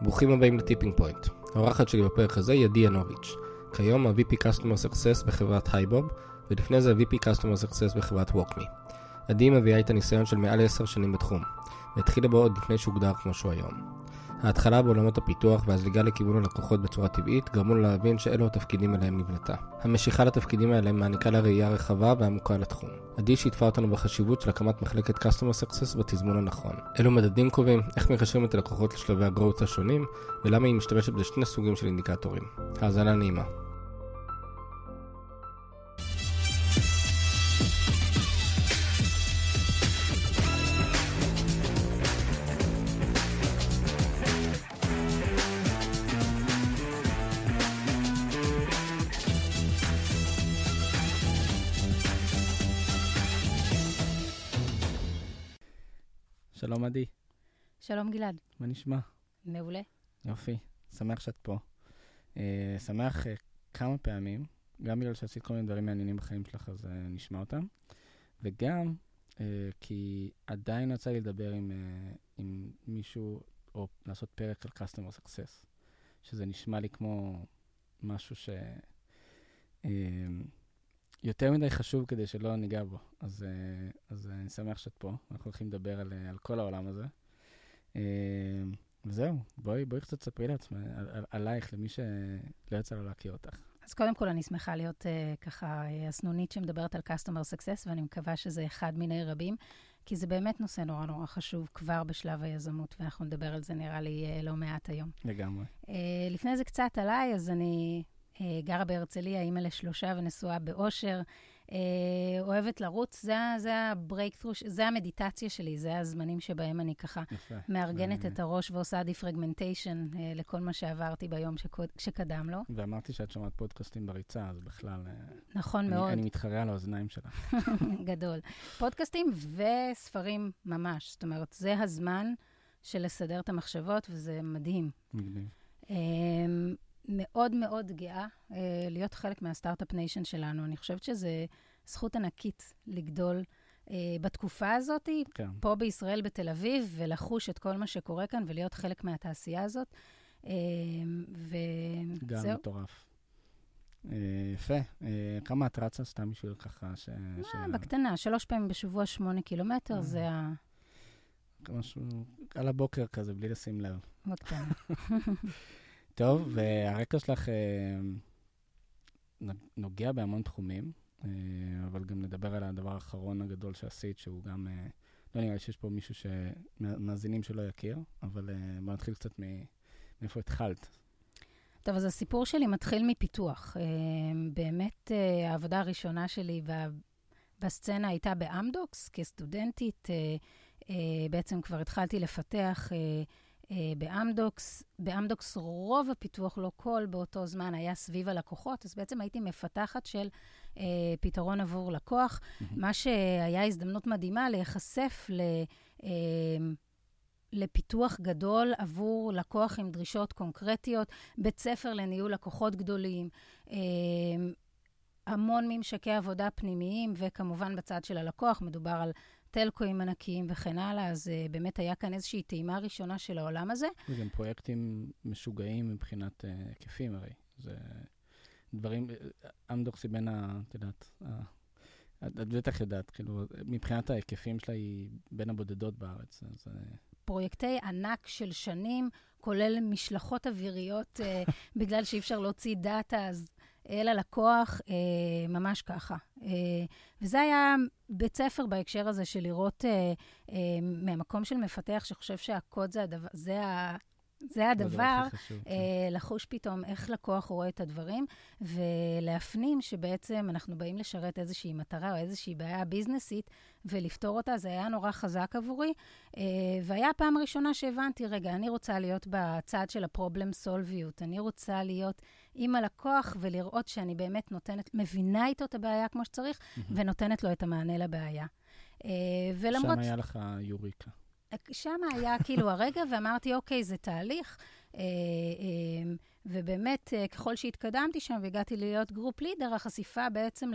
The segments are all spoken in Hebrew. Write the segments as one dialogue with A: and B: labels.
A: ברוכים הבאים לטיפינג פוינט. האורחת שלי בפרק הזה היא עדי ינוביץ'. כיום ה-VP Customer Success בחברת הייבוב, ולפני זה ה-VP Customer Success בחברת ווקמי. עדי מביאה איתה ניסיון של מעל 10 שנים בתחום, והתחילה בו עוד לפני שהוגדר כמו שהוא היום. ההתחלה בעולמות הפיתוח והזליגה לכיוון הלקוחות בצורה טבעית גרמו לה להבין שאלו התפקידים עליהם נבנתה. המשיכה לתפקידים האלה מעניקה לה ראייה רחבה ועמוקה לתחום. עדי שיתפה אותנו בחשיבות של הקמת מחלקת Customer Success בתזמון הנכון. אילו מדדים קובעים, איך מקשרים את הלקוחות לשלבי הגרואות השונים, ולמה היא משתמשת בשני סוגים של אינדיקטורים. האזנה נעימה. שלום
B: גלעד.
A: מה נשמע?
B: מעולה.
A: יופי, שמח שאת פה. Uh, שמח uh, כמה פעמים, גם בגלל שעשית כל מיני דברים מעניינים בחיים שלך, אז uh, נשמע אותם, וגם uh, כי עדיין יצא לי לדבר עם, uh, עם מישהו, או לעשות פרק על Customer Success, שזה נשמע לי כמו משהו ש... Uh, יותר מדי חשוב כדי שלא ניגע בו. אז, אז אני שמח שאת פה, אנחנו הולכים לדבר על, על כל העולם הזה. וזהו, בואי, בואי קצת תספרי לעצמך, על, על, עלייך, למי שלא יצא לו להכיר אותך.
B: אז קודם כל, אני שמחה להיות uh, ככה הסנונית שמדברת על Customer Success, ואני מקווה שזה אחד מיני רבים, כי זה באמת נושא נורא נורא חשוב כבר בשלב היזמות, ואנחנו נדבר על זה נראה לי uh, לא מעט היום.
A: לגמרי.
B: Uh, לפני זה קצת עליי, אז אני uh, גרה בהרצליה, אימא לשלושה ונשואה באושר. אה, אוהבת לרוץ, זה, זה הברייקטרו, זה המדיטציה שלי, זה הזמנים שבהם אני ככה יפה. מארגנת ו... את הראש ועושה דיפרגמנטיישן אה, לכל מה שעברתי ביום שקוד, שקדם לו.
A: ואמרתי שאת שומעת פודקאסטים בריצה, אז בכלל... אה,
B: נכון
A: אני,
B: מאוד.
A: אני מתחרה על האוזניים שלך.
B: גדול. פודקאסטים וספרים ממש, זאת אומרת, זה הזמן של לסדר את המחשבות, וזה מדהים.
A: מגניב.
B: מאוד מאוד גאה אה, להיות חלק מה start-up nation שלנו. אני חושבת שזו זכות ענקית לגדול אה, בתקופה הזאת, כן. פה בישראל, בתל אביב, ולחוש את כל מה שקורה כאן ולהיות חלק מהתעשייה הזאת. אה,
A: וזהו. גם מטורף. אה, יפה. אה, כמה את רצה סתם בשביל ככה? ש...
B: אה, ש... בקטנה, שלוש פעמים בשבוע, שמונה קילומטר. זה ה...
A: משהו על הבוקר כזה, בלי לשים לב.
B: בקטנה.
A: טוב, והרקע שלך אה, נוגע בהמון תחומים, אה, אבל גם נדבר על הדבר האחרון הגדול שעשית, שהוא גם, אה, לא נראה לי שיש פה מישהו שמאזינים שלא יכיר, אבל בוא נתחיל קצת מאיפה התחלת.
B: טוב, אז הסיפור שלי מתחיל מפיתוח. באמת, העבודה הראשונה שלי בסצנה הייתה באמדוקס, כסטודנטית. בעצם כבר התחלתי לפתח באמדוקס. באמדוקס רוב הפיתוח, לא כל באותו זמן, היה סביב הלקוחות, אז בעצם הייתי מפתחת של אה, פתרון עבור לקוח, mm-hmm. מה שהיה הזדמנות מדהימה להיחשף ל... אה, לפיתוח גדול עבור לקוח עם דרישות קונקרטיות, בית ספר לניהול לקוחות גדולים, אה, המון ממשקי עבודה פנימיים, וכמובן בצד של הלקוח מדובר על טלקואים ענקיים וכן הלאה, אז uh, באמת היה כאן איזושהי טעימה ראשונה של העולם הזה.
A: וגם פרויקטים משוגעים מבחינת uh, היקפים הרי. זה דברים, אמדוקס היא בין ה... את יודעת, את בטח יודעת, כאילו, מבחינת ההיקפים שלה היא בין הבודדות בארץ. אז...
B: פרויקטי ענק של שנים, כולל משלחות אוויריות, uh, בגלל שאי אפשר להוציא דאטה, אז אל הלקוח, אה, ממש ככה. אה, וזה היה בית ספר בהקשר הזה של לראות אה, אה, מהמקום של מפתח שחושב שהקוד זה הדבר, זה. זה הדבר, חשוב, אה, כן. לחוש פתאום איך לקוח רואה את הדברים, ולהפנים שבעצם אנחנו באים לשרת איזושהי מטרה או איזושהי בעיה ביזנסית, ולפתור אותה, זה היה נורא חזק עבורי. אה, והיה הפעם הראשונה שהבנתי, רגע, אני רוצה להיות בצד של הפרובלם סולביות, אני רוצה להיות עם הלקוח ולראות שאני באמת נותנת, מבינה איתו את הבעיה כמו שצריך, mm-hmm. ונותנת לו את המענה לבעיה.
A: אה, ולמרות... שם היה לך יוריקה.
B: שם היה כאילו הרגע, ואמרתי, אוקיי, זה תהליך. אה, אה, ובאמת, אה, ככל שהתקדמתי שם והגעתי להיות group leader, החשיפה בעצם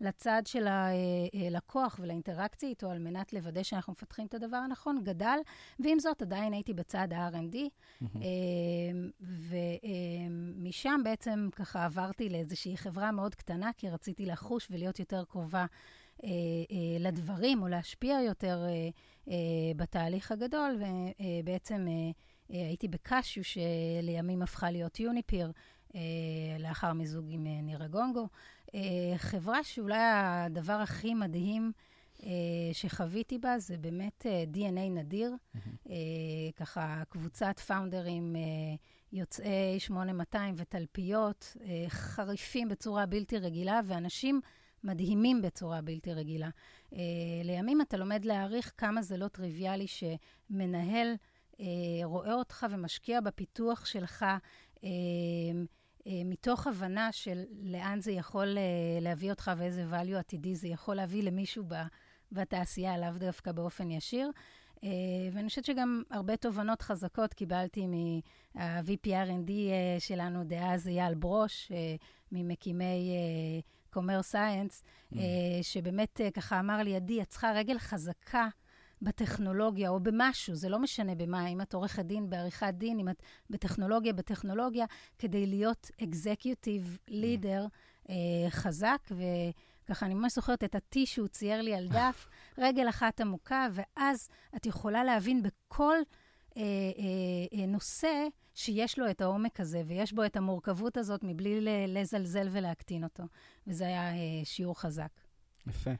B: לצד של הלקוח ולאינטראקציה איתו, על מנת לוודא שאנחנו מפתחים את הדבר הנכון, גדל, ועם זאת, עדיין הייתי בצד ה-R&D. ומשם בעצם ככה עברתי לאיזושהי חברה מאוד קטנה, כי רציתי לחוש ולהיות יותר קרובה. לדברים, או להשפיע יותר בתהליך הגדול, ובעצם הייתי בקשיו, שלימים הפכה להיות יוניפיר, לאחר מיזוג עם נירה גונגו. חברה שאולי הדבר הכי מדהים שחוויתי בה זה באמת DNA נדיר, mm-hmm. ככה קבוצת פאונדרים יוצאי 8200 ותלפיות, חריפים בצורה בלתי רגילה, ואנשים מדהימים בצורה בלתי רגילה. לימים אתה לומד להעריך כמה זה לא טריוויאלי שמנהל אה, רואה אותך ומשקיע בפיתוח שלך, אה, אה, מתוך הבנה של לאן זה יכול להביא אותך ואיזה value עתידי זה יכול להביא למישהו בתעשייה, לאו דווקא באופן ישיר. ואני חושבת שגם הרבה תובנות חזקות קיבלתי מה-VP R&D שלנו דאז, אייל ברוש, ממקימי קומר סייאנס, mm. שבאמת ככה אמר לי, עדי, את צריכה רגל חזקה בטכנולוגיה או במשהו, זה לא משנה במה, אם את עורכת דין בעריכת דין, אם את בטכנולוגיה, בטכנולוגיה, כדי להיות אקזקיוטיב לידר mm. אה, חזק, וככה אני ממש זוכרת את ה-T שהוא צייר לי על דף, רגל אחת עמוקה, ואז את יכולה להבין בכל אה, אה, אה, נושא שיש לו את העומק הזה, ויש בו את המורכבות הזאת מבלי לזלזל ולהקטין אותו. וזה היה אה, שיעור חזק.
C: יפה.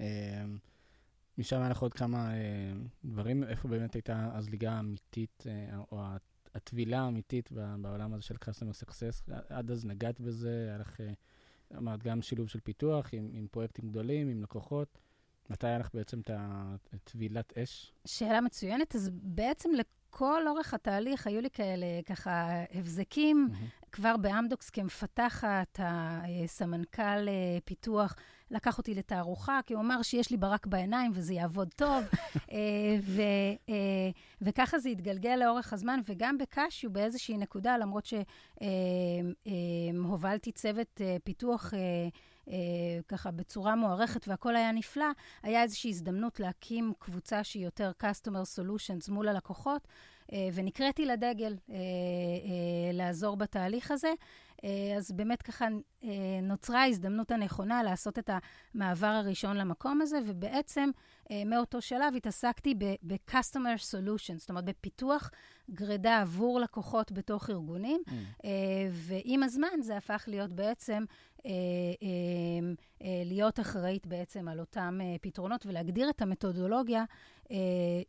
C: אה... משם היה לך עוד כמה אה, דברים, איפה באמת הייתה הזליגה האמיתית, אה, או הטבילה האמיתית בעולם הזה של Customer Success? עד אז נגעת בזה, היה לך, אמרת, גם שילוב של פיתוח עם, עם פרויקטים גדולים, עם לקוחות. מתי היה לך בעצם את הטבילת אש?
B: שאלה מצוינת. אז בעצם לכל אורך התהליך היו לי כאלה, ככה, הבזקים. Mm-hmm. כבר באמדוקס כמפתחת, הסמנכ"ל פיתוח לקח אותי לתערוכה, כי הוא אמר שיש לי ברק בעיניים וזה יעבוד טוב. אה, ו, אה, וככה זה התגלגל לאורך הזמן, וגם בקשיו באיזושהי נקודה, למרות שהובלתי אה, צוות פיתוח ככה בצורה מוערכת והכל היה נפלא, היה איזושהי הזדמנות להקים קבוצה שהיא יותר Customer Solutions מול הלקוחות. ונקראתי לדגל לעזור בתהליך הזה. אה, אז באמת ככה אה, נוצרה ההזדמנות הנכונה לעשות את המעבר הראשון למקום הזה, ובעצם אה, מאותו שלב התעסקתי ב-customer solutions, זאת אומרת, בפיתוח גרידה עבור לקוחות בתוך ארגונים, mm. ועם הזמן זה הפך להיות בעצם, להיות אחראית בעצם על אותם פתרונות ולהגדיר את המתודולוגיה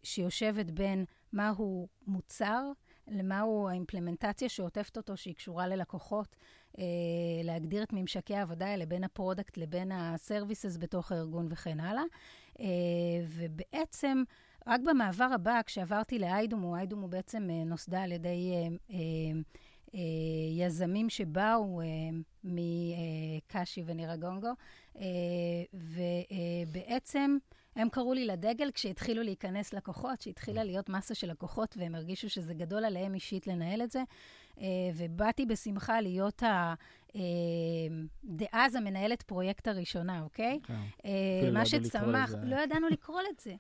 B: שיושבת בין מהו מוצר, למהו האימפלמנטציה שעוטפת אותו, שהיא קשורה ללקוחות, אה, להגדיר את ממשקי העבודה האלה בין ה product לבין ה services בתוך הארגון וכן הלאה. אה, ובעצם, רק במעבר הבא, כשעברתי ל Idomoo, Idomoo בעצם אה, נוסדה על ידי אה, אה, אה, יזמים שבאו אה, מקאשי ונירה גונגו, אה, ובעצם... הם קראו לי לדגל כשהתחילו להיכנס לקוחות, שהתחילה להיות מסה של לקוחות, והם הרגישו שזה גדול עליהם אישית לנהל את זה. אה, ובאתי בשמחה להיות ה... אה, דאז המנהלת פרויקט הראשונה, אוקיי? כן. אה, מה שצמח, לא ידענו לקרוא לזה.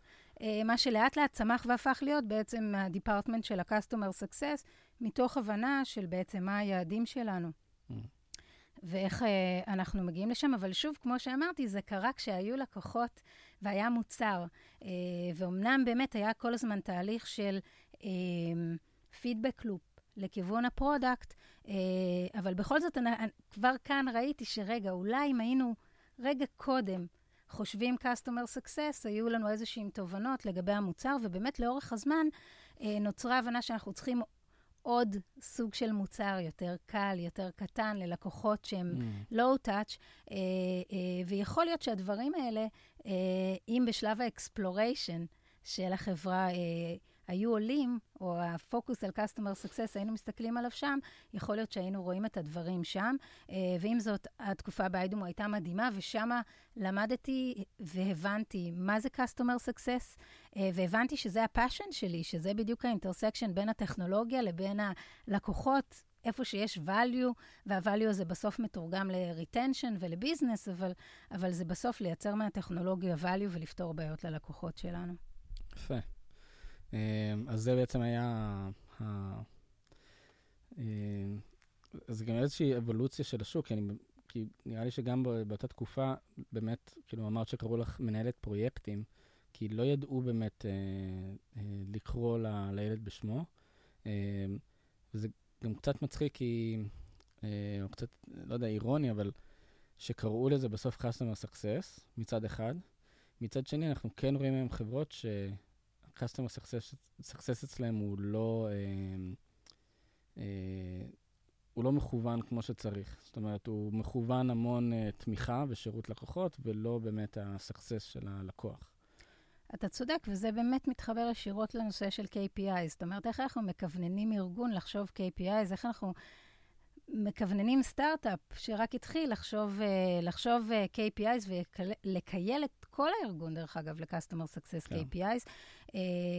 B: מה שלאט לאט צמח והפך להיות בעצם ה-department של ה-customer success, מתוך הבנה של בעצם מה היעדים שלנו. ואיך אה, אנחנו מגיעים לשם, אבל שוב, כמו שאמרתי, זה קרה כשהיו לקוחות והיה מוצר. אה, ואומנם באמת היה כל הזמן תהליך של פידבק אה, loop לכיוון ה-product, אה, אבל בכל זאת, אני, כבר כאן ראיתי שרגע, אולי אם היינו רגע קודם חושבים customer success, היו לנו איזשהן תובנות לגבי המוצר, ובאמת לאורך הזמן אה, נוצרה הבנה שאנחנו צריכים עוד סוג של מוצר יותר קל, יותר קטן, ללקוחות שהם mm. low touch, אה, אה, ויכול להיות שהדברים האלה, אה, אם בשלב האקספלוריישן של החברה, אה, היו עולים, או הפוקוס על Customer Success, היינו מסתכלים עליו שם, יכול להיות שהיינו רואים את הדברים שם. אה, ועם זאת, התקופה באיידומו הייתה מדהימה, ושם למדתי והבנתי מה זה Customer Success, אה, והבנתי שזה ה-passion שלי, שזה בדיוק ה-intersection בין הטכנולוגיה לבין הלקוחות. איפה שיש value, וה-value הזה בסוף מתורגם ל-retention ול-business, אבל, אבל זה בסוף לייצר מהטכנולוגיה value ולפתור בעיות ללקוחות שלנו.
A: יפה. אמ, אז זה בעצם היה... אמ, זה גם איזושהי אבולוציה של השוק, כי, אני, כי נראה לי שגם באותה תקופה, באמת, כאילו אמרת שקראו לך מנהלת פרויקטים, כי לא ידעו באמת אה, אה, לקרוא ל, לילד בשמו. אה, וזה גם קצת מצחיק, כי, אה, או קצת, לא יודע, אירוני, אבל שקראו לזה בסוף Customer Success, מצד אחד. מצד שני, אנחנו כן רואים היום חברות ש... customer success, success אצלם הוא לא, אה, אה, הוא לא מכוון כמו שצריך. זאת אומרת, הוא מכוון המון אה, תמיכה ושירות לקוחות, ולא באמת ה-success של הלקוח.
B: אתה צודק, וזה באמת מתחבר ישירות לנושא של KPI. זאת אומרת, איך אנחנו מכווננים ארגון לחשוב KPI, איך אנחנו מכווננים סטארט-אפ שרק התחיל לחשוב, אה, לחשוב אה, KPIs ולקייל את כל הארגון, דרך אגב, ל-Customer Success כן. KPIs. Uh,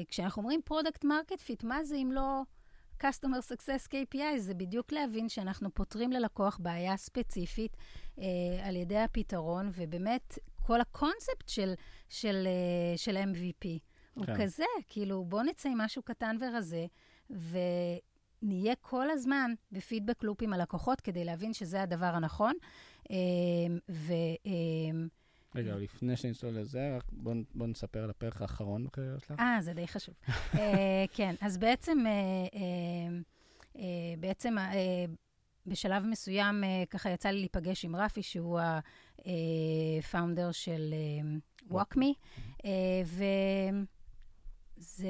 B: כשאנחנו אומרים Product Market Fit, מה זה אם לא Customer Success KPIs? זה בדיוק להבין שאנחנו פותרים ללקוח בעיה ספציפית על ידי הפתרון, ובאמת, כל הקונספט של, של, של MVP כן. הוא כזה, כאילו, בואו נצא עם משהו קטן ורזה, ו... נהיה כל הזמן בפידבק לופ עם הלקוחות כדי להבין שזה הדבר הנכון. ו...
A: רגע, לפני שנצלול לזה, רק בואו בוא נספר על הפרק האחרון בקריירה שלך.
B: אה, זה די חשוב. uh, כן, אז בעצם, uh, uh, uh, בעצם uh, בשלב מסוים, uh, ככה יצא לי להיפגש עם רפי, שהוא הפאונדר של uh, WalkMe, uh, וזה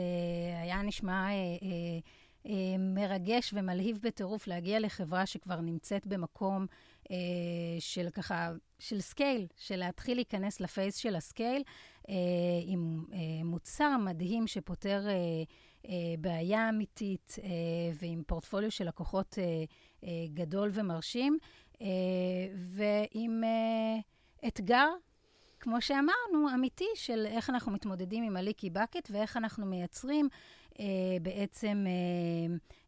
B: היה נשמע... Uh, uh, מרגש ומלהיב בטירוף להגיע לחברה שכבר נמצאת במקום אה, של ככה, של scale, של להתחיל להיכנס לפייז של ה-scale, אה, עם אה, מוצר מדהים שפותר אה, אה, בעיה אמיתית אה, ועם פורטפוליו של לקוחות אה, אה, גדול ומרשים, אה, ועם אה, אתגר כמו שאמרנו, אמיתי, של איך אנחנו מתמודדים עם ה-leaky bucket ואיך אנחנו מייצרים אה, בעצם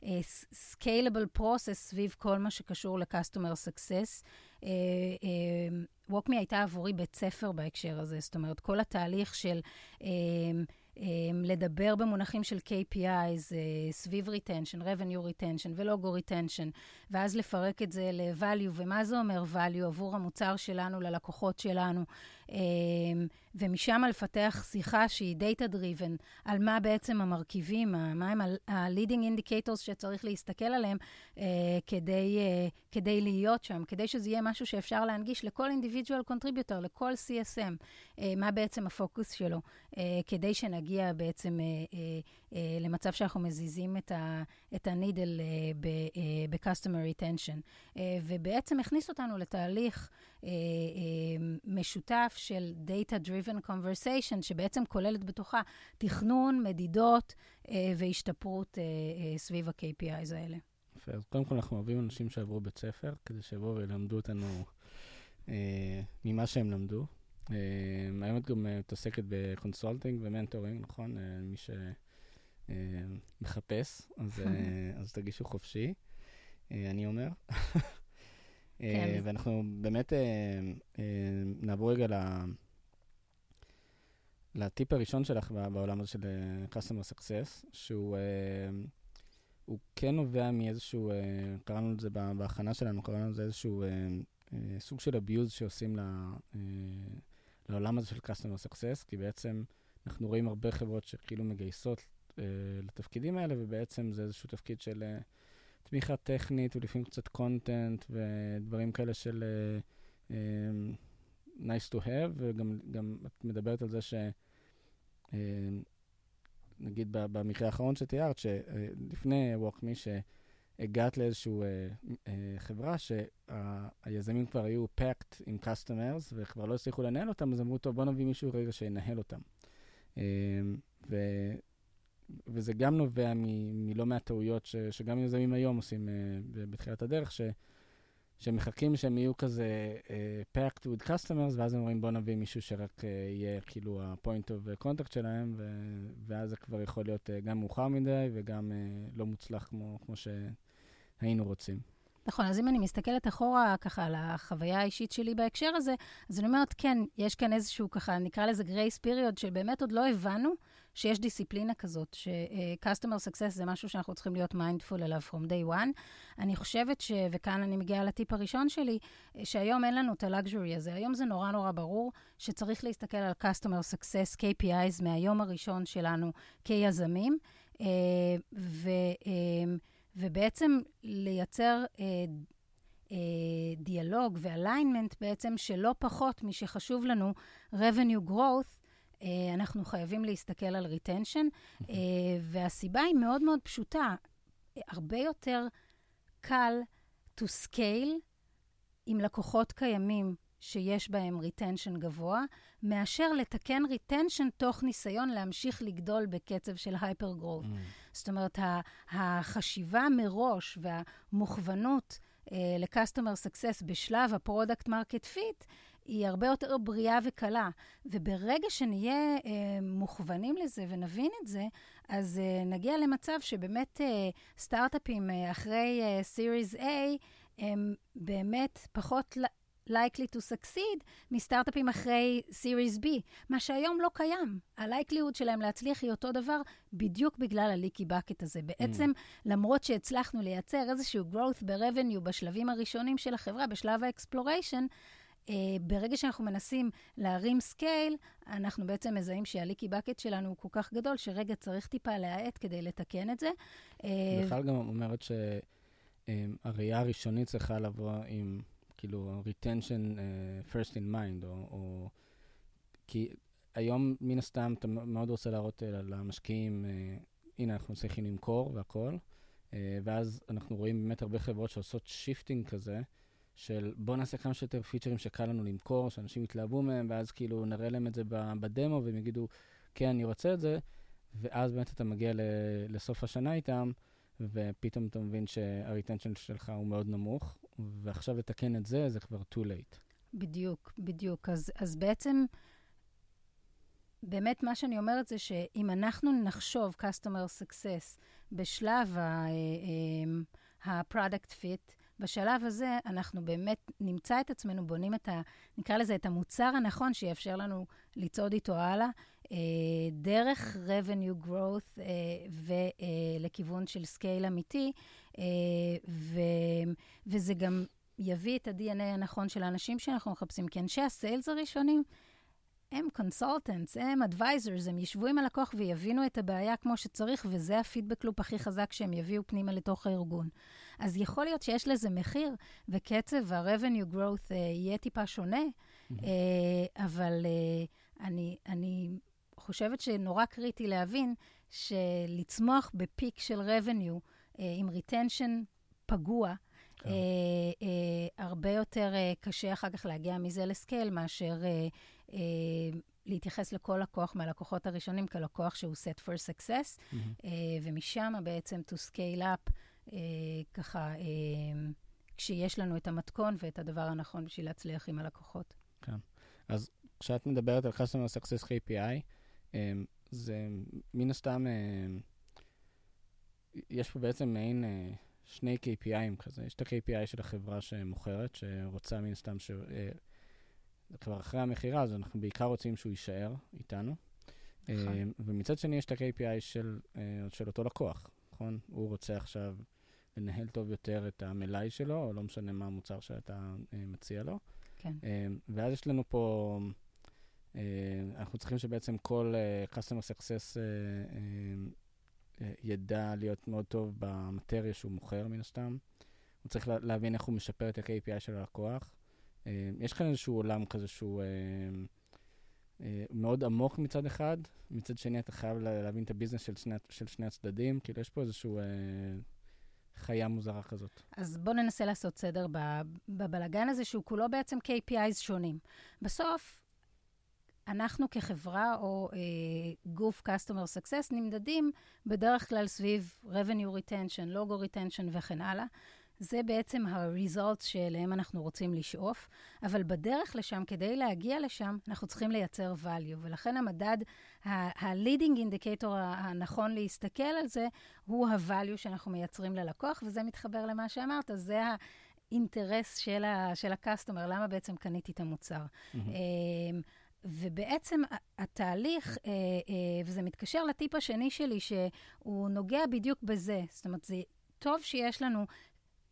B: אה, scalable process סביב כל מה שקשור ל-customer success. אה, אה, הייתה עבורי בית ספר בהקשר הזה, זאת אומרת, כל התהליך של... אה, לדבר במונחים של KPIs אה, סביב retention, revenue retention ולוגו retention, ואז לפרק את זה ל-value, ומה זה אומר value עבור המוצר שלנו, ללקוחות שלנו, ומשם לפתח שיחה שהיא data driven, על מה בעצם המרכיבים, מה הם ה-leading indicators שצריך להסתכל עליהם אה, כדי, אה, כדי להיות שם, כדי שזה יהיה משהו שאפשר להנגיש לכל individual contributor, לכל CSM, מה בעצם הפוקוס שלו, כדי שנגיע... בעצם אה, אה, אה, למצב שאנחנו מזיזים את, הנידל אה, ב-customer אה, retention. אה, ובעצם הכניס אותנו לתהליך אה, אה, משותף של Data-Driven Conversation, שבעצם כוללת בתוכה תכנון, מדידות אה, והשתפרות אה, אה, סביב ה-KPIs האלה.
A: יפה, אז קודם כל אנחנו אוהבים אנשים שעברו בית ספר, כדי שיבואו וילמדו אותנו אה, ממה שהם למדו. אה, היום את גם מתעסקת ב-consulting ו-mentoring, נכון? אה, מי שמחפש, אז, אה, אז תרגישו חופשי, אני אומר. כן. ואנחנו באמת נעבור רגע לטיפ הראשון שלך בעולם הזה של Customer Success, שהוא הוא כן נובע מאיזשהו, קראנו לזה בהכנה שלנו, קראנו לזה איזשהו סוג של abuse שעושים לעולם הזה של Customer Success, כי בעצם אנחנו רואים הרבה חברות שכאילו מגייסות לתפקידים האלה, ובעצם זה איזשהו תפקיד של תמיכה טכנית, ולפעמים קצת קונטנט, ודברים כאלה של uh, uh, nice to have, וגם את מדברת על זה ש... Uh, נגיד במקרה האחרון שתיארת, שלפני WalkMe, הגעת לאיזושהי אה, אה, חברה שהיזמים כבר היו packed עם customers וכבר לא הצליחו לנהל אותם, אז אמרו, טוב, בוא נביא מישהו רגע שינהל אותם. אה, וזה גם נובע מלא מעט טעויות ש, שגם יזמים היום עושים בתחילת הדרך, ש... שמחכים שהם יהיו כזה uh, packed with customers, ואז הם אומרים, בוא נביא מישהו שרק uh, יהיה כאילו ה-point of contact שלהם, ו- ואז זה כבר יכול להיות uh, גם מאוחר מדי וגם uh, לא מוצלח כמו, כמו שהיינו רוצים.
B: נכון, אז אם אני מסתכלת אחורה ככה על החוויה האישית שלי בהקשר הזה, אז אני אומרת, כן, יש כאן איזשהו ככה, נקרא לזה grace period, שבאמת עוד לא הבנו שיש דיסציפלינה כזאת, ש-customer success זה משהו שאנחנו צריכים להיות mindful אליו from day one. אני חושבת ש... וכאן אני מגיעה לטיפ הראשון שלי, שהיום אין לנו את הלאגז'ורי הזה. היום זה נורא נורא ברור שצריך להסתכל על customer success, KPIs, מהיום הראשון שלנו כיזמים, אה, ו... אה, ובעצם לייצר אה, דיאלוג ואליינמנט בעצם שלא פחות משחשוב לנו revenue growth, אנחנו חייבים להסתכל על retention, אה, והסיבה היא מאוד מאוד פשוטה. הרבה יותר קל to scale עם לקוחות קיימים שיש בהם retention גבוה, מאשר לתקן retention תוך ניסיון להמשיך לגדול בקצב של hyper growth. Mm. זאת אומרת, החשיבה מראש והמוכוונות אה, ל-customer success בשלב ה-product market fit, היא הרבה יותר בריאה וקלה. וברגע שנהיה אה, מוכוונים לזה ונבין את זה, אז אה, נגיע למצב שבאמת אה, סטארט-אפים אה, אחרי אה, Series A, הם באמת פחות likely to succeed מסטארט-אפים אחרי Series B, מה שהיום לא קיים. הלייקליהוד שלהם להצליח היא אותו דבר בדיוק בגלל הליקי בקט הזה. בעצם, mm. למרות שהצלחנו לייצר איזשהו growth ב-revenue בשלבים הראשונים של החברה, בשלב ה-exploration, ברגע שאנחנו מנסים להרים scale, אנחנו בעצם מזהים שה-leaky bucket שלנו הוא כל כך גדול, שרגע צריך טיפה להאט כדי לתקן את זה.
A: בכלל גם אומרת שהראייה הראשונית צריכה לבוא עם כאילו, retention uh, first in mind, או, או... כי היום, מן הסתם, אתה מאוד רוצה להראות uh, למשקיעים, uh, הנה, אנחנו צריכים למכור והכול, uh, ואז אנחנו רואים באמת הרבה חברות שעושות shifting כזה, של בוא נעשה כמה שיותר פיצ'רים שקל לנו למכור, שאנשים יתלהבו מהם, ואז כאילו נראה להם את זה בדמו, והם יגידו, כן, אני רוצה את זה, ואז באמת אתה מגיע לסוף השנה איתם, ופתאום אתה מבין שהריטנשן שלך הוא מאוד נמוך, ועכשיו לתקן את זה, זה כבר too late.
B: בדיוק, בדיוק. אז, אז בעצם, באמת מה שאני אומרת זה שאם אנחנו נחשוב customer success בשלב ה-product אה, fit, בשלב הזה אנחנו באמת נמצא את עצמנו, בונים את ה... נקרא לזה את המוצר הנכון שיאפשר לנו לצעוד איתו הלאה, אה, דרך revenue growth אה, ולכיוון אה, של scale אמיתי, אה, ו, וזה גם יביא את ה-DNA הנכון של האנשים שאנחנו מחפשים, כי אנשי ה-sales הראשונים, הם consultants, הם advisors, הם ישבו עם הלקוח ויבינו את הבעיה כמו שצריך, וזה ה-feedback loop הכי חזק שהם יביאו פנימה לתוך הארגון. אז יכול להיות שיש לזה מחיר, וקצב ה-revenue growth uh, יהיה טיפה שונה, mm-hmm. uh, אבל uh, אני, אני חושבת שנורא קריטי להבין שלצמוח בפיק של revenue uh, עם retention פגוע, Uh, uh, הרבה יותר uh, קשה אחר כך להגיע מזה לסקייל מאשר uh, להתייחס לכל לקוח מהלקוחות הראשונים כלקוח שהוא set for success, mm-hmm. uh, ומשם בעצם to scale up אה, ככה, אה, כשיש לנו את המתכון ואת הדבר הנכון בשביל להצליח עם הלקוחות.
A: כן. אז כשאת מדברת על Customer Success KPI, אה, זה מן הסתם, אה, יש פה בעצם מעין אה, שני KPIים כזה. יש את ה-KPI של החברה שמוכרת, שרוצה מן הסתם ש... אה, כבר אחרי המכירה, אז אנחנו בעיקר רוצים שהוא יישאר איתנו. נכון. אה, ומצד שני יש את ה-KPI של, אה, של אותו לקוח, נכון? הוא רוצה עכשיו לנהל טוב יותר את המלאי שלו, או לא משנה מה המוצר שאתה uh, מציע לו.
B: כן.
A: ואז יש לנו פה, אנחנו צריכים שבעצם כל Customer Success ידע להיות מאוד טוב במטריה שהוא מוכר, מן הסתם. הוא צריך לה, להבין איך הוא משפר את ה-KPI של הלקוח. Uh, יש כאן איזשהו עולם כזה שהוא... Uh, מאוד עמוק מצד אחד, מצד שני אתה חייב להבין את הביזנס של שני, של שני הצדדים, כאילו יש פה איזשהו אה, חיה מוזרה כזאת.
B: אז בואו ננסה לעשות סדר בבלגן הזה, שהוא כולו בעצם KPIs שונים. בסוף, אנחנו כחברה או אה, גוף Customer Success נמדדים בדרך כלל סביב revenue retention, logo retention וכן הלאה. זה בעצם ה-results שאליהם אנחנו רוצים לשאוף, אבל בדרך לשם, כדי להגיע לשם, אנחנו צריכים לייצר value, ולכן המדד, ה-leading indicator הנכון להסתכל על זה, הוא ה-value שאנחנו מייצרים ללקוח, וזה מתחבר למה שאמרת, זה האינטרס של, ה- של ה-customer, למה בעצם קניתי את המוצר. Mm-hmm. ובעצם התהליך, אה, אה, וזה מתקשר לטיפ השני שלי, שהוא נוגע בדיוק בזה. זאת אומרת, זה טוב שיש לנו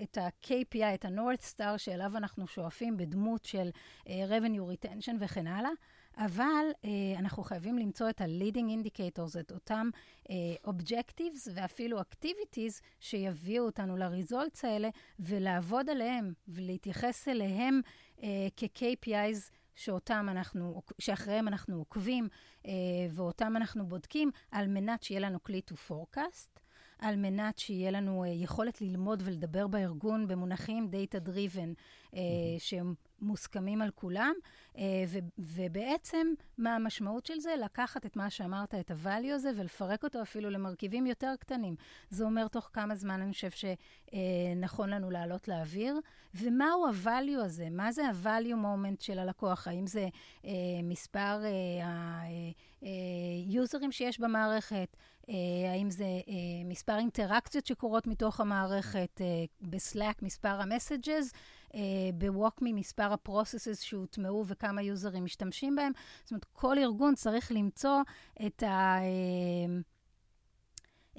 B: את ה-KPI, את ה-North Star שאליו אנחנו שואפים בדמות של uh, revenue retention וכן הלאה, אבל uh, אנחנו חייבים למצוא את ה-leading indicators, את אותם uh, objectives ואפילו activities שיביאו אותנו ל-results האלה, ולעבוד עליהם ולהתייחס אליהם uh, כ-KPIs. שאותם אנחנו, שאחריהם אנחנו עוקבים אה, ואותם אנחנו בודקים, על מנת שיהיה לנו כלי to forecast, על מנת שיהיה לנו אה, יכולת ללמוד ולדבר בארגון במונחים data-driven, אה, שהם מוסכמים על כולם, אה, ו- ובעצם מה המשמעות של זה? לקחת את מה שאמרת, את ה-value הזה, ולפרק אותו אפילו למרכיבים יותר קטנים. זה אומר תוך כמה זמן אני חושב שנכון לנו לעלות לאוויר, ומהו ה-value הזה? מה זה ה-value moment של הלקוח? האם זה אה, מספר היוזרים אה, שיש במערכת? אה, האם זה אה, מספר אינטראקציות שקורות מתוך המערכת, אה, בסלאק מספר המסג'ז, בווקמי מספר הפרוססס שהוטמעו וכמה יוזרים משתמשים בהם. זאת אומרת, כל ארגון צריך למצוא את ה...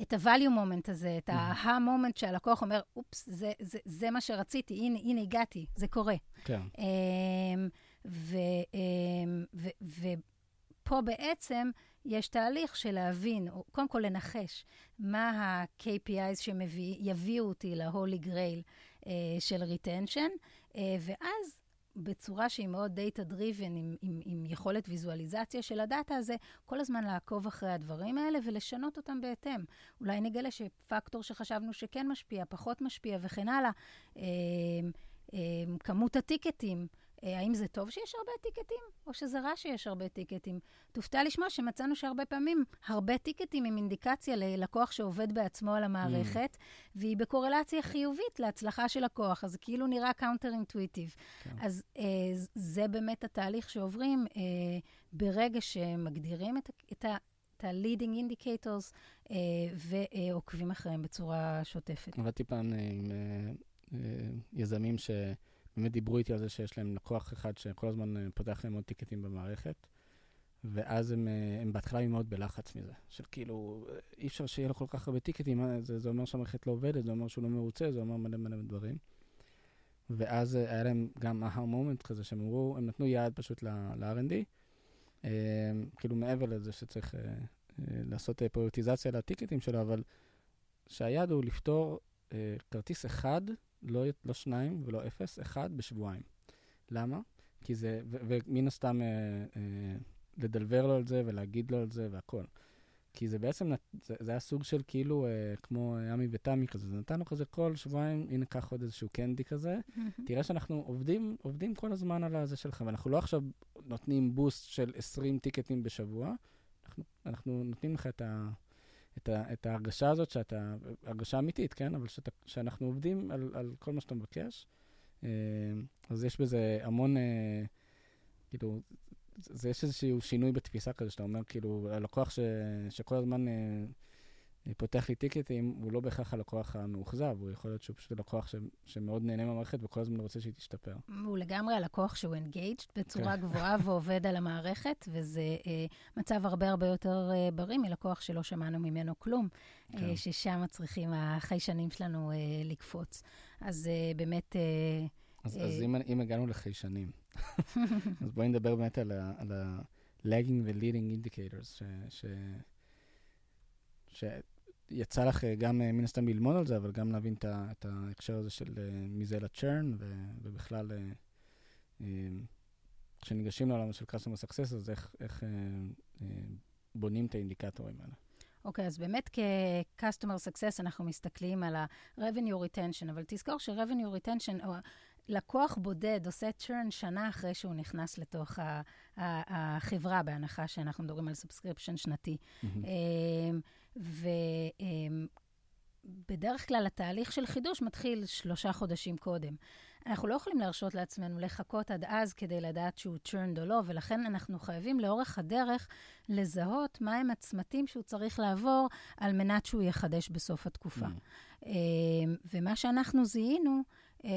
B: את ה-value moment הזה, את ה-ha moment שהלקוח אומר, אופס, זה, זה, זה מה שרציתי, הנה, הנה הגעתי, זה קורה. כן. ופה בעצם יש תהליך של להבין, או קודם כל לנחש, מה ה-KPIs שיביאו אותי ל-Holy Grail של retention, uh, ואז בצורה שהיא מאוד data-driven, עם, עם, עם יכולת ויזואליזציה של הדאטה הזה, כל הזמן לעקוב אחרי הדברים האלה ולשנות אותם בהתאם. אולי נגלה שפקטור שחשבנו שכן משפיע, פחות משפיע וכן הלאה. Uh, כמות ה-tickets. אה, האם זה טוב שיש הרבה tickets, או שזה רע שיש הרבה tickets? תופתע לשמוע שמצאנו שהרבה פעמים, הרבה tickets הם אינדיקציה ללקוח שעובד בעצמו על המערכת, mm. והיא בקורלציה חיובית להצלחה של לקוח, אז כאילו נראה counter intuitive. כן. אז אה, זה באמת התהליך שעוברים אה, ברגע שמגדירים את, את ה... את ה-leading indicators אה, ועוקבים אחריהם בצורה שוטפת.
A: עבדתי פעם אה, עם אה, אה, יזמים ש... באמת דיברו איתי על זה שיש להם לקוח אחד שכל הזמן אה, פותח להם עוד טיקטים במערכת, ואז הם, אה, הם בהתחלה היו מאוד בלחץ מזה, של כאילו, אה, אי אפשר שיהיה לו כל כך הרבה טיקטים, זה, זה אומר שהמערכת לא עובדת, זה אומר שהוא לא מרוצה, זה אומר מלא מלא דברים. ואז היה להם גם אהה מומנט כזה, שהם אמרו, הם נתנו יעד פשוט ל-R&D, כאילו מעבר לזה שצריך לעשות פריוטיזציה לטיקטים שלו, אבל שהיעד הוא לפתור כרטיס אחד לא, לא שניים ולא אפס, אחד בשבועיים. למה? כי זה, ומן הסתם אה, אה, לדלבר לו על זה ולהגיד לו על זה והכל. כי זה בעצם, זה, זה היה סוג של כאילו, אה, כמו עמי ותמי כזה, זה נתן לו כזה כל שבועיים, הנה קח עוד איזשהו קנדי כזה. תראה שאנחנו עובדים, עובדים כל הזמן על הזה שלך, ואנחנו לא עכשיו נותנים בוסט של 20 טיקטים בשבוע, אנחנו, אנחנו נותנים לך את ה... את, ה, את ההרגשה הזאת שאתה, הרגשה אמיתית, כן? אבל שאתה, שאנחנו עובדים על, על כל מה שאתה מבקש. אה, אז יש בזה המון, אה, כאילו, זה, יש איזשהו שינוי בתפיסה כזה, שאתה אומר, כאילו, הלקוח ש, שכל הזמן... פותח לי טיקטים, הוא לא בהכרח הלקוח המאוכזב, הוא יכול להיות שהוא פשוט לקוח ש, שמאוד נהנה מהמערכת וכל הזמן רוצה שהיא תשתפר.
B: הוא לגמרי הלקוח שהוא engaged בצורה כן. גבוהה ועובד על המערכת, וזה אה, מצב הרבה הרבה יותר אה, בריא מלקוח שלא שמענו ממנו כלום, אה, כן. אה, ששם צריכים החיישנים שלנו אה, לקפוץ. אז אה, באמת... אה,
A: אז, אה, אז אם, אם הגענו לחיישנים, אז בואי נדבר באמת על ה-lagging ו-leading indicators, ש... ש... ש... יצא לך אה, גם אה, מן הסתם ללמוד על זה, אבל גם להבין את ההקשר הזה של אה, מזה לצ'רן, ובכלל, כשניגשים לעולם של customer success, אז איך, איך בונים את האינדיקטורים האלה.
B: אוקיי, אז באמת כ-customer success אנחנו מסתכלים על ה-revenue retention, אבל תזכור ש-revenue retention, או לקוח בודד עושה churn שנה אחרי שהוא נכנס לתוך החברה, בהנחה שאנחנו מדברים על subscription שנתי.
A: מהמם.
B: ובדרך כלל התהליך של חידוש מתחיל שלושה חודשים קודם. אנחנו לא יכולים להרשות לעצמנו לחכות עד אז כדי לדעת שהוא churned או לא, ולכן אנחנו חייבים לאורך הדרך לזהות מהם הצמתים שהוא צריך לעבור על מנת שהוא יחדש בסוף התקופה.
A: מהמם.
B: אמ, ומה שאנחנו זיהינו אה,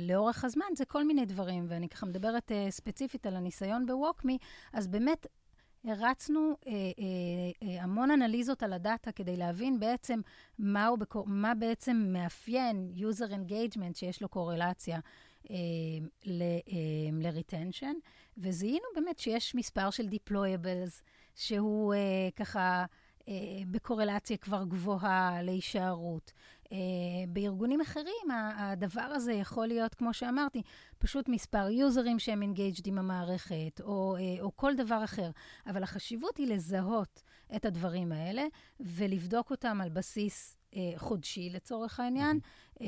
B: לאורך הזמן זה כל מיני דברים, ואני ככה מדברת אה, ספציפית על הניסיון בווקמי, אז באמת הרצנו אה, אה, אה, המון אנליזות על הדאטה כדי להבין בעצם מהו, בקור... מה בעצם מאפיין user engagement שיש לו קורלציה אה, ל- אה, וזיהינו באמת שיש מספר של deployables, שהוא אה, ככה... אה, בקורלציה כבר גבוהה להישארות. אה, בארגונים אחרים, הדבר הזה יכול להיות, כמו שאמרתי, פשוט מספר יוזרים שהם engaged עם המערכת, או, אה, או כל דבר אחר. אבל החשיבות היא לזהות את הדברים האלה ולבדוק אותם על בסיס אה, חודשי לצורך העניין, אה,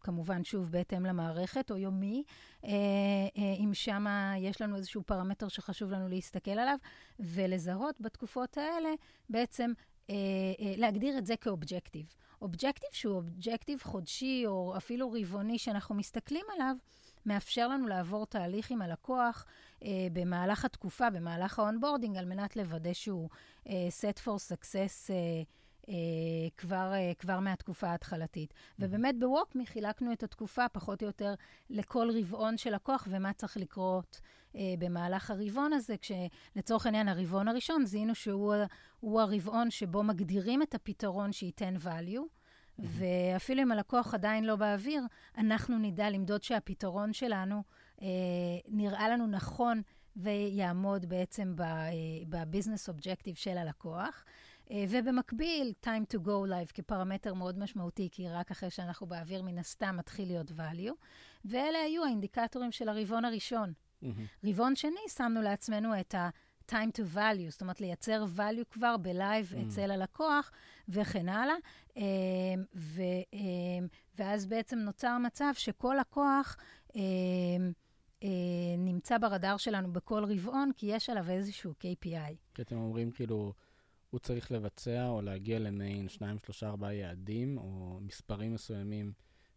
B: כמובן, שוב, בהתאם למערכת, או יומי, אה, אה, אם שם יש לנו איזשהו פרמטר שחשוב לנו להסתכל עליו, ולזהות בתקופות האלה בעצם להגדיר את זה כאובג'קטיב. אובג'קטיב שהוא אובג'קטיב חודשי או אפילו רבעוני שאנחנו מסתכלים עליו, מאפשר לנו לעבור תהליך עם הלקוח אה, במהלך התקופה, במהלך ה-onboarding, על מנת לוודא שהוא אה, set for success אה, כבר, אה, כבר מהתקופה ההתחלתית. ובאמת בווקמי חילקנו את התקופה פחות או יותר לכל רבעון של לקוח ומה צריך לקרות אה, במהלך הרבעון הזה, כשלצורך העניין הרבעון הראשון זיהינו שהוא הרבעון שבו מגדירים את הפתרון שייתן value. ואפילו אם הלקוח עדיין לא באוויר, אנחנו נדע למדוד שהפתרון שלנו אה, נראה לנו נכון ויעמוד בעצם אה, ב-business objective של הלקוח. אה, ובמקביל, time to go live כפרמטר מאוד משמעותי, כי רק אחרי שאנחנו באוויר, מן הסתם מתחיל להיות value. ואלה היו האינדיקטורים של הרבעון הראשון.
A: מהמם.
B: רבעון שני, שמנו לעצמנו את ה-time to value, זאת אומרת, לייצר value כבר ב-live
A: Mm.
B: אצל הלקוח וכן הלאה. אמ, ו, אמ, ואז בעצם נוצר מצב שכל לקוח אה, נמצא ברדאר שלנו בכל רבעון, כי יש עליו איזשהו KPI.
A: כי אתם אומרים כאילו, הוא צריך לבצע או להגיע למעין שניים, שלושה, ארבעה יעדים, או מספרים מסוימים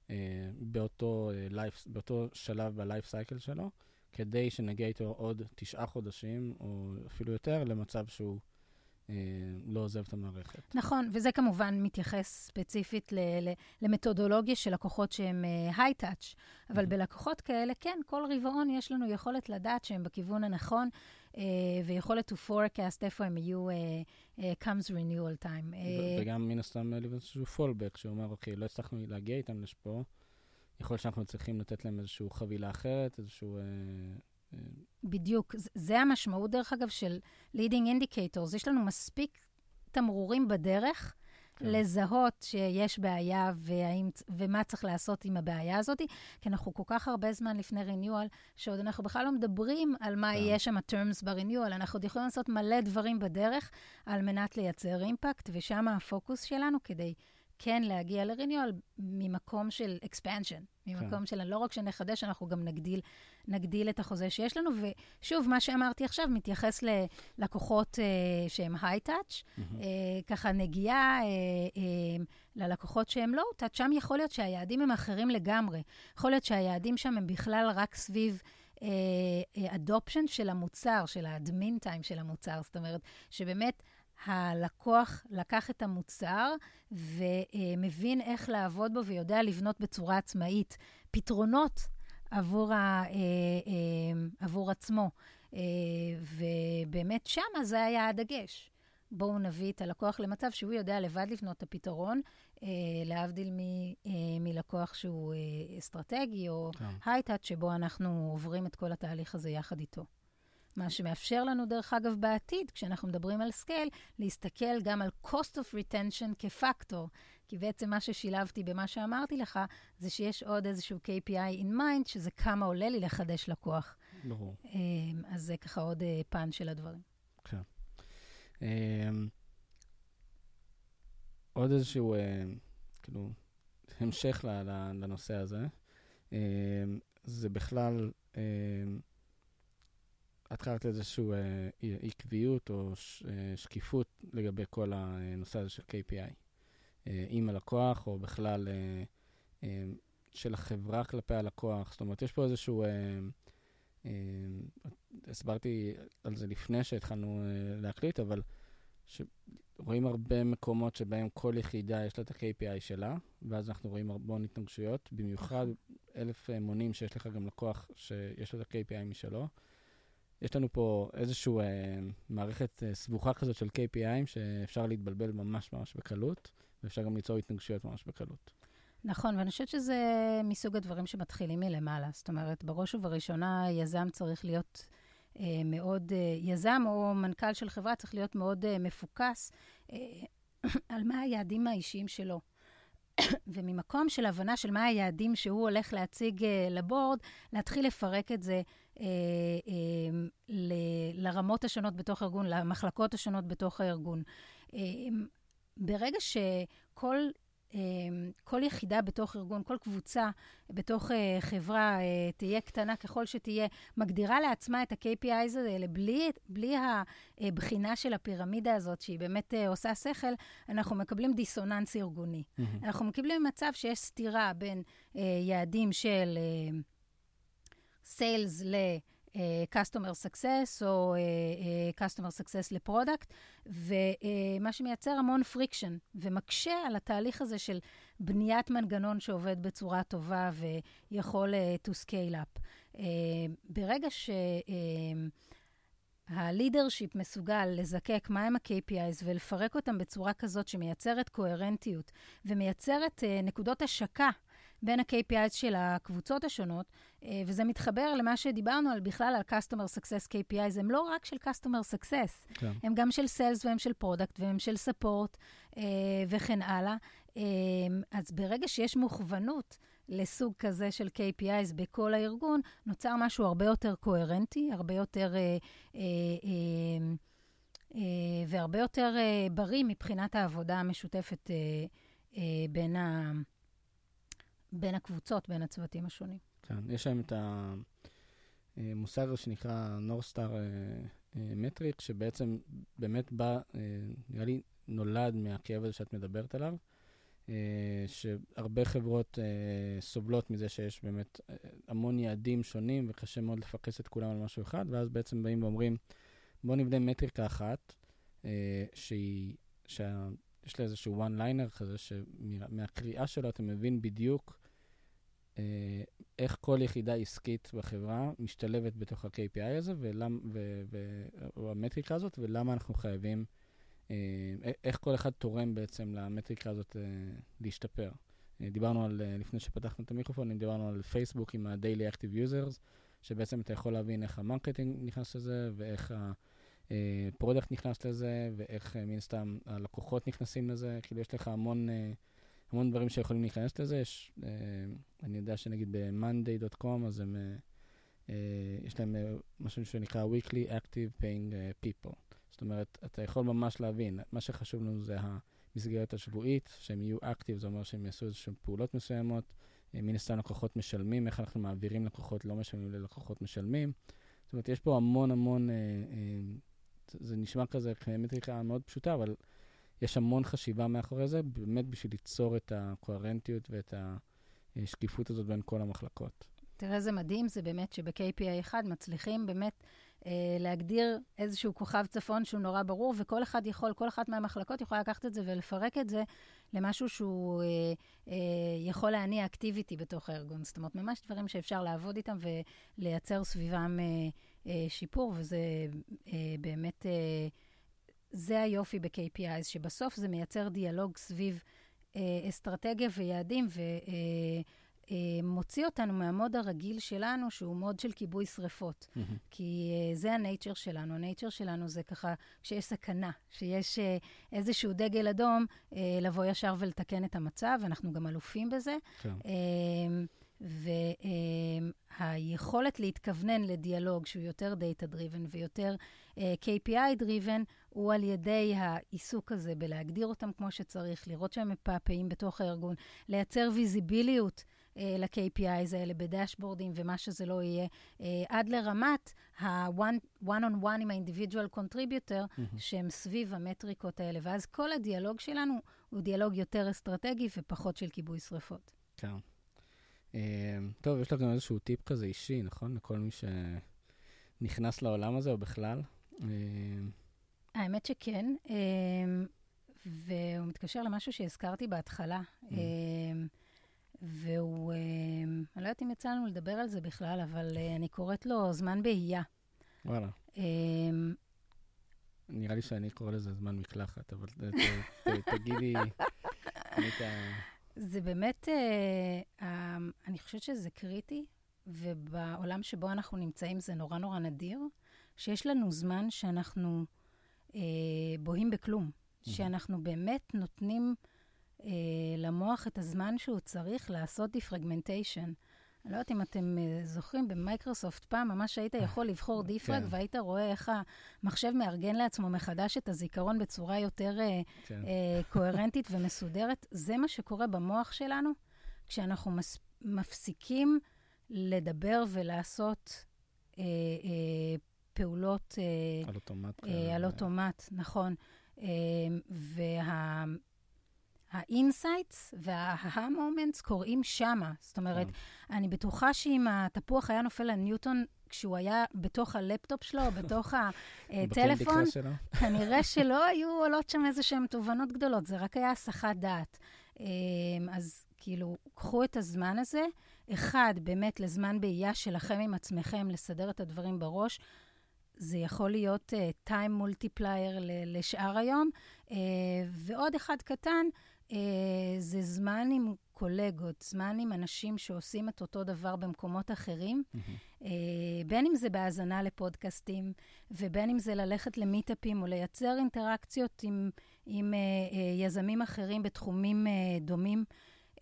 A: אה, באותו, אה, life, באותו שלב בלייף סייקל שלו, כדי שנגיע איתו עוד תשעה חודשים, או אפילו יותר, למצב שהוא לא עוזב את המערכת.
B: נכון, וזה כמובן מתייחס ספציפית ל- ל- למתודולוגיה של לקוחות שהם היי-טאץ', אבל
A: Mhm.
B: בלקוחות כאלה, כן, כל רבעון יש לנו יכולת לדעת שהם בכיוון הנכון, אה, ויכולת to forecast איפה הם יהיו אה, אה, comes renewal time.
A: ו-
B: אה,
A: וגם מן הסתם לבנות איזשהו פולבק, שאומר, אוקיי, לא הצלחנו להגיע איתם לפה, יכול להיות שאנחנו צריכים לתת להם איזושהי חבילה אחרת, איזשהו... אה, אה,
B: בדיוק. זה המשמעות, דרך אגב, של leading indicators. יש לנו מספיק תמרורים בדרך
A: כן.
B: לזהות שיש בעיה והאם, ומה צריך לעשות עם הבעיה הזאת, כי אנחנו כל כך הרבה זמן לפני renewal, שעוד אנחנו בכלל לא מדברים על מה
A: כן.
B: יהיה שם ה-terms ב-renewal, אנחנו עוד יכולים לעשות מלא דברים בדרך על מנת לייצר אימפקט, ושם הפוקוס שלנו כדי כן להגיע ל-renewal ממקום של expansion, ממקום של לא רק שנחדש, אנחנו גם נגדיל, נגדיל את החוזה שיש לנו. ושוב, מה שאמרתי עכשיו מתייחס ללקוחות אה, שהם היי-טאץ',
A: מהמם.
B: אה, ככה נגיעה אה, אה, ללקוחות שהם לואו-טאץ', שם יכול להיות שהיעדים הם אחרים לגמרי. יכול להיות שהיעדים שם הם בכלל רק סביב אדופשן של המוצר, של האדמין טיים של המוצר. זאת אומרת, שבאמת הלקוח לקח את המוצר ומבין איך לעבוד בו ויודע לבנות בצורה עצמאית פתרונות עבור, ה, אה, אה, עבור עצמו. אה, ובאמת שמה זה היה הדגש. בואו נביא את הלקוח למצב שהוא יודע לבד לבנות את הפתרון, אה, להבדיל מ, אה, מלקוח שהוא אה, אסטרטגי או
A: כן.
B: high touch, שבו אנחנו עוברים את כל התהליך הזה יחד איתו. מה שמאפשר לנו, דרך אגב, בעתיד, כשאנחנו מדברים על scale, להסתכל גם על cost of retention כפקטור. כי בעצם מה ששילבתי במה שאמרתי לך, זה שיש עוד איזשהו KPI in mind, שזה כמה עולה לי לחדש לקוח.
A: ברור.
B: אה, אז זה ככה עוד אה, פן של הדברים.
A: אמ, עוד איזשהו, אה, כאילו, המשך לנושא הזה. אה, זה בכלל, את קראת איזושהי אה, עקביות או שקיפות לגבי כל הנושא הזה של KPI. אה, עם הלקוח, או בכלל אה, אה, של החברה כלפי הלקוח. זאת אומרת, יש פה איזשהו... הסברתי על זה לפני שהתחלנו להקליט, אבל רואים הרבה מקומות שבהם כל יחידה יש לה את ה-KPI שלה, ואז אנחנו רואים המון התנגשויות, במיוחד אלף מונים שיש לך גם לקוח שיש לו את ה-KPI משלו. יש לנו פה איזושהי אה, מערכת אה, סבוכה כזאת של KPIים שאפשר להתבלבל ממש ממש בקלות, ואפשר גם ליצור התנגשויות ממש בקלות.
B: נכון, ואני חושבת שזה מסוג הדברים שמתחילים מלמעלה. זאת אומרת, בראש ובראשונה, יזם צריך להיות אה, מאוד, אה, יזם או מנכ"ל של חברה צריך להיות מאוד אה, מפוקס אה, על מה היעדים האישיים שלו. וממקום של הבנה של מה היעדים שהוא הולך להציג אה, לבורד, להתחיל לפרק את זה אה, אה, ל, לרמות השונות בתוך הארגון, למחלקות השונות בתוך הארגון. אה, ברגע שכל אמ, כל יחידה בתוך ארגון, כל קבוצה בתוך אה, חברה, אה, תהיה קטנה ככל שתהיה, מגדירה לעצמה את ה-KPIs האלה בלי, בלי הבחינה של הפירמידה הזאת, שהיא באמת אה, עושה שכל, אנחנו מקבלים דיסוננס ארגוני. Mm-hmm. אנחנו מקבלים מצב שיש סתירה בין יעדים של sales ל... customer success או uh, customer success ל product, ומה שמייצר המון friction ומקשה על התהליך הזה של בניית מנגנון שעובד בצורה טובה ויכול uh, to scale up. Uh, ברגע ש... Uh, הלידרשיפ מסוגל לזקק מהם ה-KPIs ולפרק אותם בצורה כזאת שמייצרת קוהרנטיות ומייצרת uh, נקודות השקה בין ה-KPIs של הקבוצות השונות, אה, וזה מתחבר למה שדיברנו על בכלל על Customer Success KPIs, הם לא רק של Customer Success, כן. הם גם של Sales והם של Product והם של Support אה, וכן הלאה. אה, אז ברגע שיש מוכוונות לסוג כזה של KPIs בכל הארגון, נוצר משהו הרבה יותר קוהרנטי, הרבה יותר... והרבה יותר בריא מבחינת העבודה המשותפת בין, ה, בין הקבוצות, בין הצוותים השונים.
A: כן, יש להם את המושג הזה שנקרא נורסטאר מטריק, אה, שבעצם באמת בא, אה, נראה לי, נולד מהכאב הזה שאת מדברת עליו, אה, שהרבה חברות סובלות מזה שיש באמת המון יעדים שונים וקשה מאוד לפקס את כולם על משהו אחד, ואז בעצם באים ואומרים, בואו נבנה מטריקה אחת, שהיא, שיש לה איזשהו one liner כזה, שמהקריאה שלו אתה מבין בדיוק אה, איך כל יחידה עסקית בחברה משתלבת בתוך ה-KPI הזה, ולמ, ו, ו, או המטריקה הזאת, ולמה אנחנו חייבים, אה, איך כל אחד תורם בעצם למטריקה הזאת אה, להשתפר. דיברנו על, לפני שפתחנו את המיקרופון, דיברנו על פייסבוק עם ה-Daily Active Users, שבעצם אתה יכול להבין איך ה marketing נכנס לזה, ואיך ה product נכנס לזה, ואיך מן סתם הלקוחות נכנסים לזה. כאילו, יש לך המון... המון דברים שיכולים להיכנס לזה. יש, אה, אני יודע שנגיד ב-monday.com, אז הם, אה, אה, יש להם אה, משהו שנקרא weekly active paying uh, people. זאת אומרת, אתה יכול ממש להבין, מה שחשוב לנו זה המסגרת השבועית, שהם יהיו active, זה אומר שהם יעשו איזשהן פעולות מסוימות. אה, מן הסתם לקוחות משלמים, איך אנחנו מעבירים לקוחות לא משלמים ללקוחות משלמים. זאת אומרת, יש פה המון המון, אה, אה, זה נשמע כזה מטריקה מאוד פשוטה, אבל יש המון חשיבה מאחורי זה, באמת בשביל ליצור את הקוהרנטיות ואת השקיפות הזאת בין כל המחלקות.
B: תראה איזה מדהים זה באמת שב-KPI 1 מצליחים באמת אה, להגדיר איזשהו כוכב צפון שהוא נורא ברור, וכל אחד יכול, כל אחת מהמחלקות יכולה לקחת את זה ולפרק את זה למשהו שהוא אה, אה, יכול להניע אקטיביטי בתוך הארגון. זאת אומרת, ממש דברים שאפשר לעבוד איתם ולייצר סביבם אה, אה, שיפור, וזה אה, באמת... אה, זה היופי ב-KPIs, שבסוף זה מייצר דיאלוג סביב אה, אסטרטגיה ויעדים, ומוציא אה, אה, אותנו מהמוד הרגיל שלנו, שהוא מוד של כיבוי שריפות. Mm-hmm. כי אה, זה הנייצ'ר שלנו. הנייצ'ר שלנו זה ככה, כשיש סכנה, שיש אה, איזשהו דגל אדום, אה, לבוא ישר ולתקן את המצב, אנחנו גם אלופים בזה. כן. אה, והיכולת להתכוונן לדיאלוג שהוא יותר data-driven ויותר uh, KPI-driven, הוא על ידי העיסוק הזה בלהגדיר אותם כמו שצריך, לראות שהם מפעפעים בתוך הארגון, לייצר ויזיביליות. אה, ל-KPIs האלה בדשבורדים ומה שזה לא יהיה, אה, עד לרמת ה-one on one עם ה-individual contributor, mm-hmm. שהם סביב המטריקות האלה. ואז כל הדיאלוג שלנו הוא דיאלוג יותר אסטרטגי ופחות של כיבוי שרפות.
A: כן. Uh, טוב, יש לך גם איזשהו טיפ כזה אישי, נכון? לכל מי שנכנס לעולם הזה או בכלל?
B: האמת שכן, uh, והוא מתקשר למשהו שהזכרתי בהתחלה. Mm. Uh, והוא, אני לא יודעת אם יצא לנו לדבר על זה בכלל, אבל אני קוראת לו זמן בהייה.
A: וואלה. נראה לי שאני קורא לזה זמן מקלחת, אבל תגידי
B: זה באמת, אני חושבת שזה קריטי, ובעולם שבו אנחנו נמצאים זה נורא נורא נדיר, שיש לנו זמן שאנחנו בוהים בכלום, שאנחנו באמת נותנים... אה, למוח את הזמן שהוא צריך לעשות defragmentation. אני לא יודעת אם אתם uh, זוכרים, ב-Microsoft פעם ממש היית יכול לבחור defrag, כן. והיית רואה איך המחשב מארגן לעצמו מחדש את הזיכרון בצורה יותר uh, כן. uh, קוהרנטית ומסודרת. זה מה שקורה במוח שלנו כשאנחנו מס, מפסיקים לדבר ולעשות uh, uh, פעולות...
A: Uh, על אוטומט.
B: Uh, על אוטומט, נכון. Uh, וה... ה insights וה-aha moments קורים שמה. זאת אומרת, כן. אני בטוחה שאם התפוח היה נופל על ניוטון כשהוא היה בתוך הלפטופ שלו, בתוך הטלפון, כנראה שלא היו עולות שם איזה שהן תובנות גדולות, זה רק היה הסחת דעת. אז כאילו, קחו את הזמן הזה. אחד, באמת לזמן באייה שלכם עם עצמכם, לסדר את הדברים בראש. זה יכול להיות uh, time multiplier לשאר היום. Uh, ועוד אחד קטן, אה, זה זמן עם קולגות, זמן עם אנשים שעושים את אותו דבר במקומות אחרים, mm-hmm. בין אם זה בהאזנה לפודקאסטים, ובין אם זה ללכת למיטאפים או לייצר אינטראקציות עם, עם uh, uh, יזמים אחרים בתחומים uh, דומים. Uh,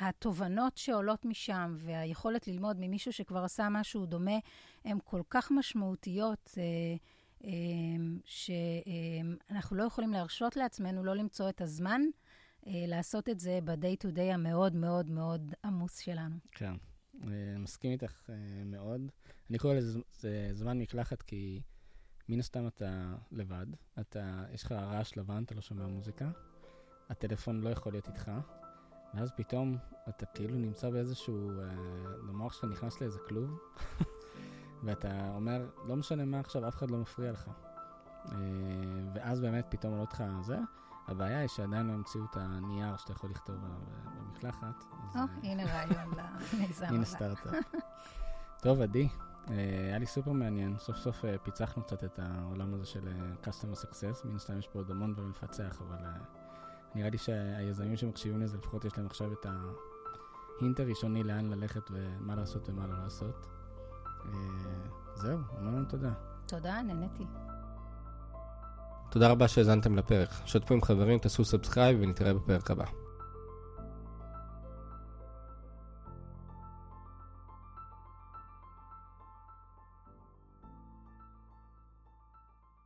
B: התובנות שעולות משם והיכולת ללמוד ממישהו שכבר עשה משהו דומה, הן כל כך משמעותיות. Uh, אמ, שאנחנו לא יכולים להרשות לעצמנו לא למצוא את הזמן אה, לעשות את זה ב-day to day המאוד מאוד מאוד עמוס שלנו.
A: כן, אה, מסכים איתך אה, מאוד. אני קורא לזה זמן מקלחת כי מן הסתם אתה לבד, אתה, יש לך רעש לבן, אתה לא שומע מוזיקה, הטלפון לא יכול להיות איתך, ואז פתאום אתה כאילו נמצא באיזשהו, המוח שלך נכנס לאיזה כלוב. ואתה אומר, לא משנה מה עכשיו, אף אחד לא מפריע לך. אה, ואז באמת פתאום עולה אותך זה. הבעיה היא שעדיין לא המציאו את הנייר שאתה יכול לכתוב במקלחת.
B: או, הנה רעיון למיזם
A: הנה סטארט-אפ. טוב, עדי, אה, היה לי סופר מעניין. סוף סוף אה, פיצחנו קצת את העולם הזה של customer success. מן הסתם יש פה עוד המון דברים לפצח, אבל נראה לי שהיזמים שמקשיבים לזה, לפחות יש להם עכשיו את ה hint הראשוני לאן ללכת ומה לעשות ומה לא לעשות. אה, זהו, המון תודה.
B: תודה, נהניתי.
C: תודה רבה שהאזנתם לפרק. שתפו עם חברים, תעשו subscribe ונתראה בפרק הבא.